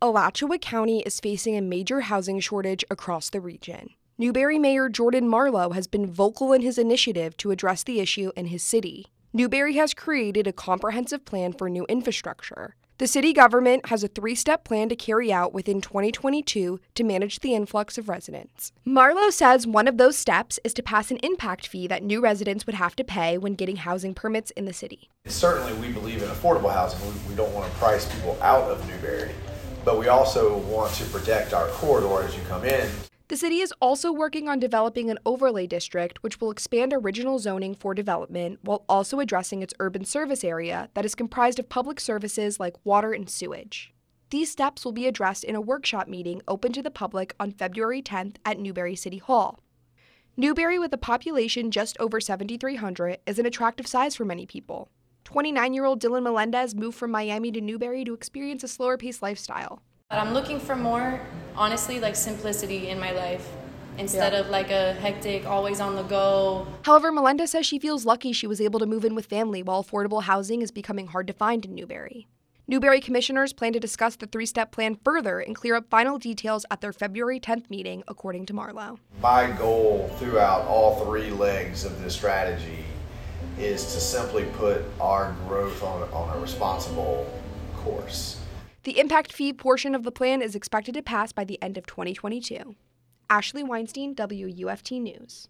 Alachua County is facing a major housing shortage across the region. Newberry Mayor Jordan Marlowe has been vocal in his initiative to address the issue in his city. Newberry has created a comprehensive plan for new infrastructure. The city government has a three step plan to carry out within 2022 to manage the influx of residents. Marlowe says one of those steps is to pass an impact fee that new residents would have to pay when getting housing permits in the city. Certainly, we believe in affordable housing. We, we don't want to price people out of Newberry, but we also want to protect our corridor as you come in. The city is also working on developing an overlay district which will expand original zoning for development while also addressing its urban service area that is comprised of public services like water and sewage. These steps will be addressed in a workshop meeting open to the public on February 10th at Newberry City Hall. Newberry, with a population just over 7,300, is an attractive size for many people. 29 year old Dylan Melendez moved from Miami to Newberry to experience a slower paced lifestyle. But I'm looking for more, honestly, like simplicity in my life instead yeah. of like a hectic, always on the go. However, Melendez says she feels lucky she was able to move in with family while affordable housing is becoming hard to find in Newberry. Newberry commissioners plan to discuss the three step plan further and clear up final details at their February 10th meeting, according to Marlowe. My goal throughout all three legs of this strategy is to simply put our growth on, on a responsible course. The impact fee portion of the plan is expected to pass by the end of 2022. Ashley Weinstein, WUFT News.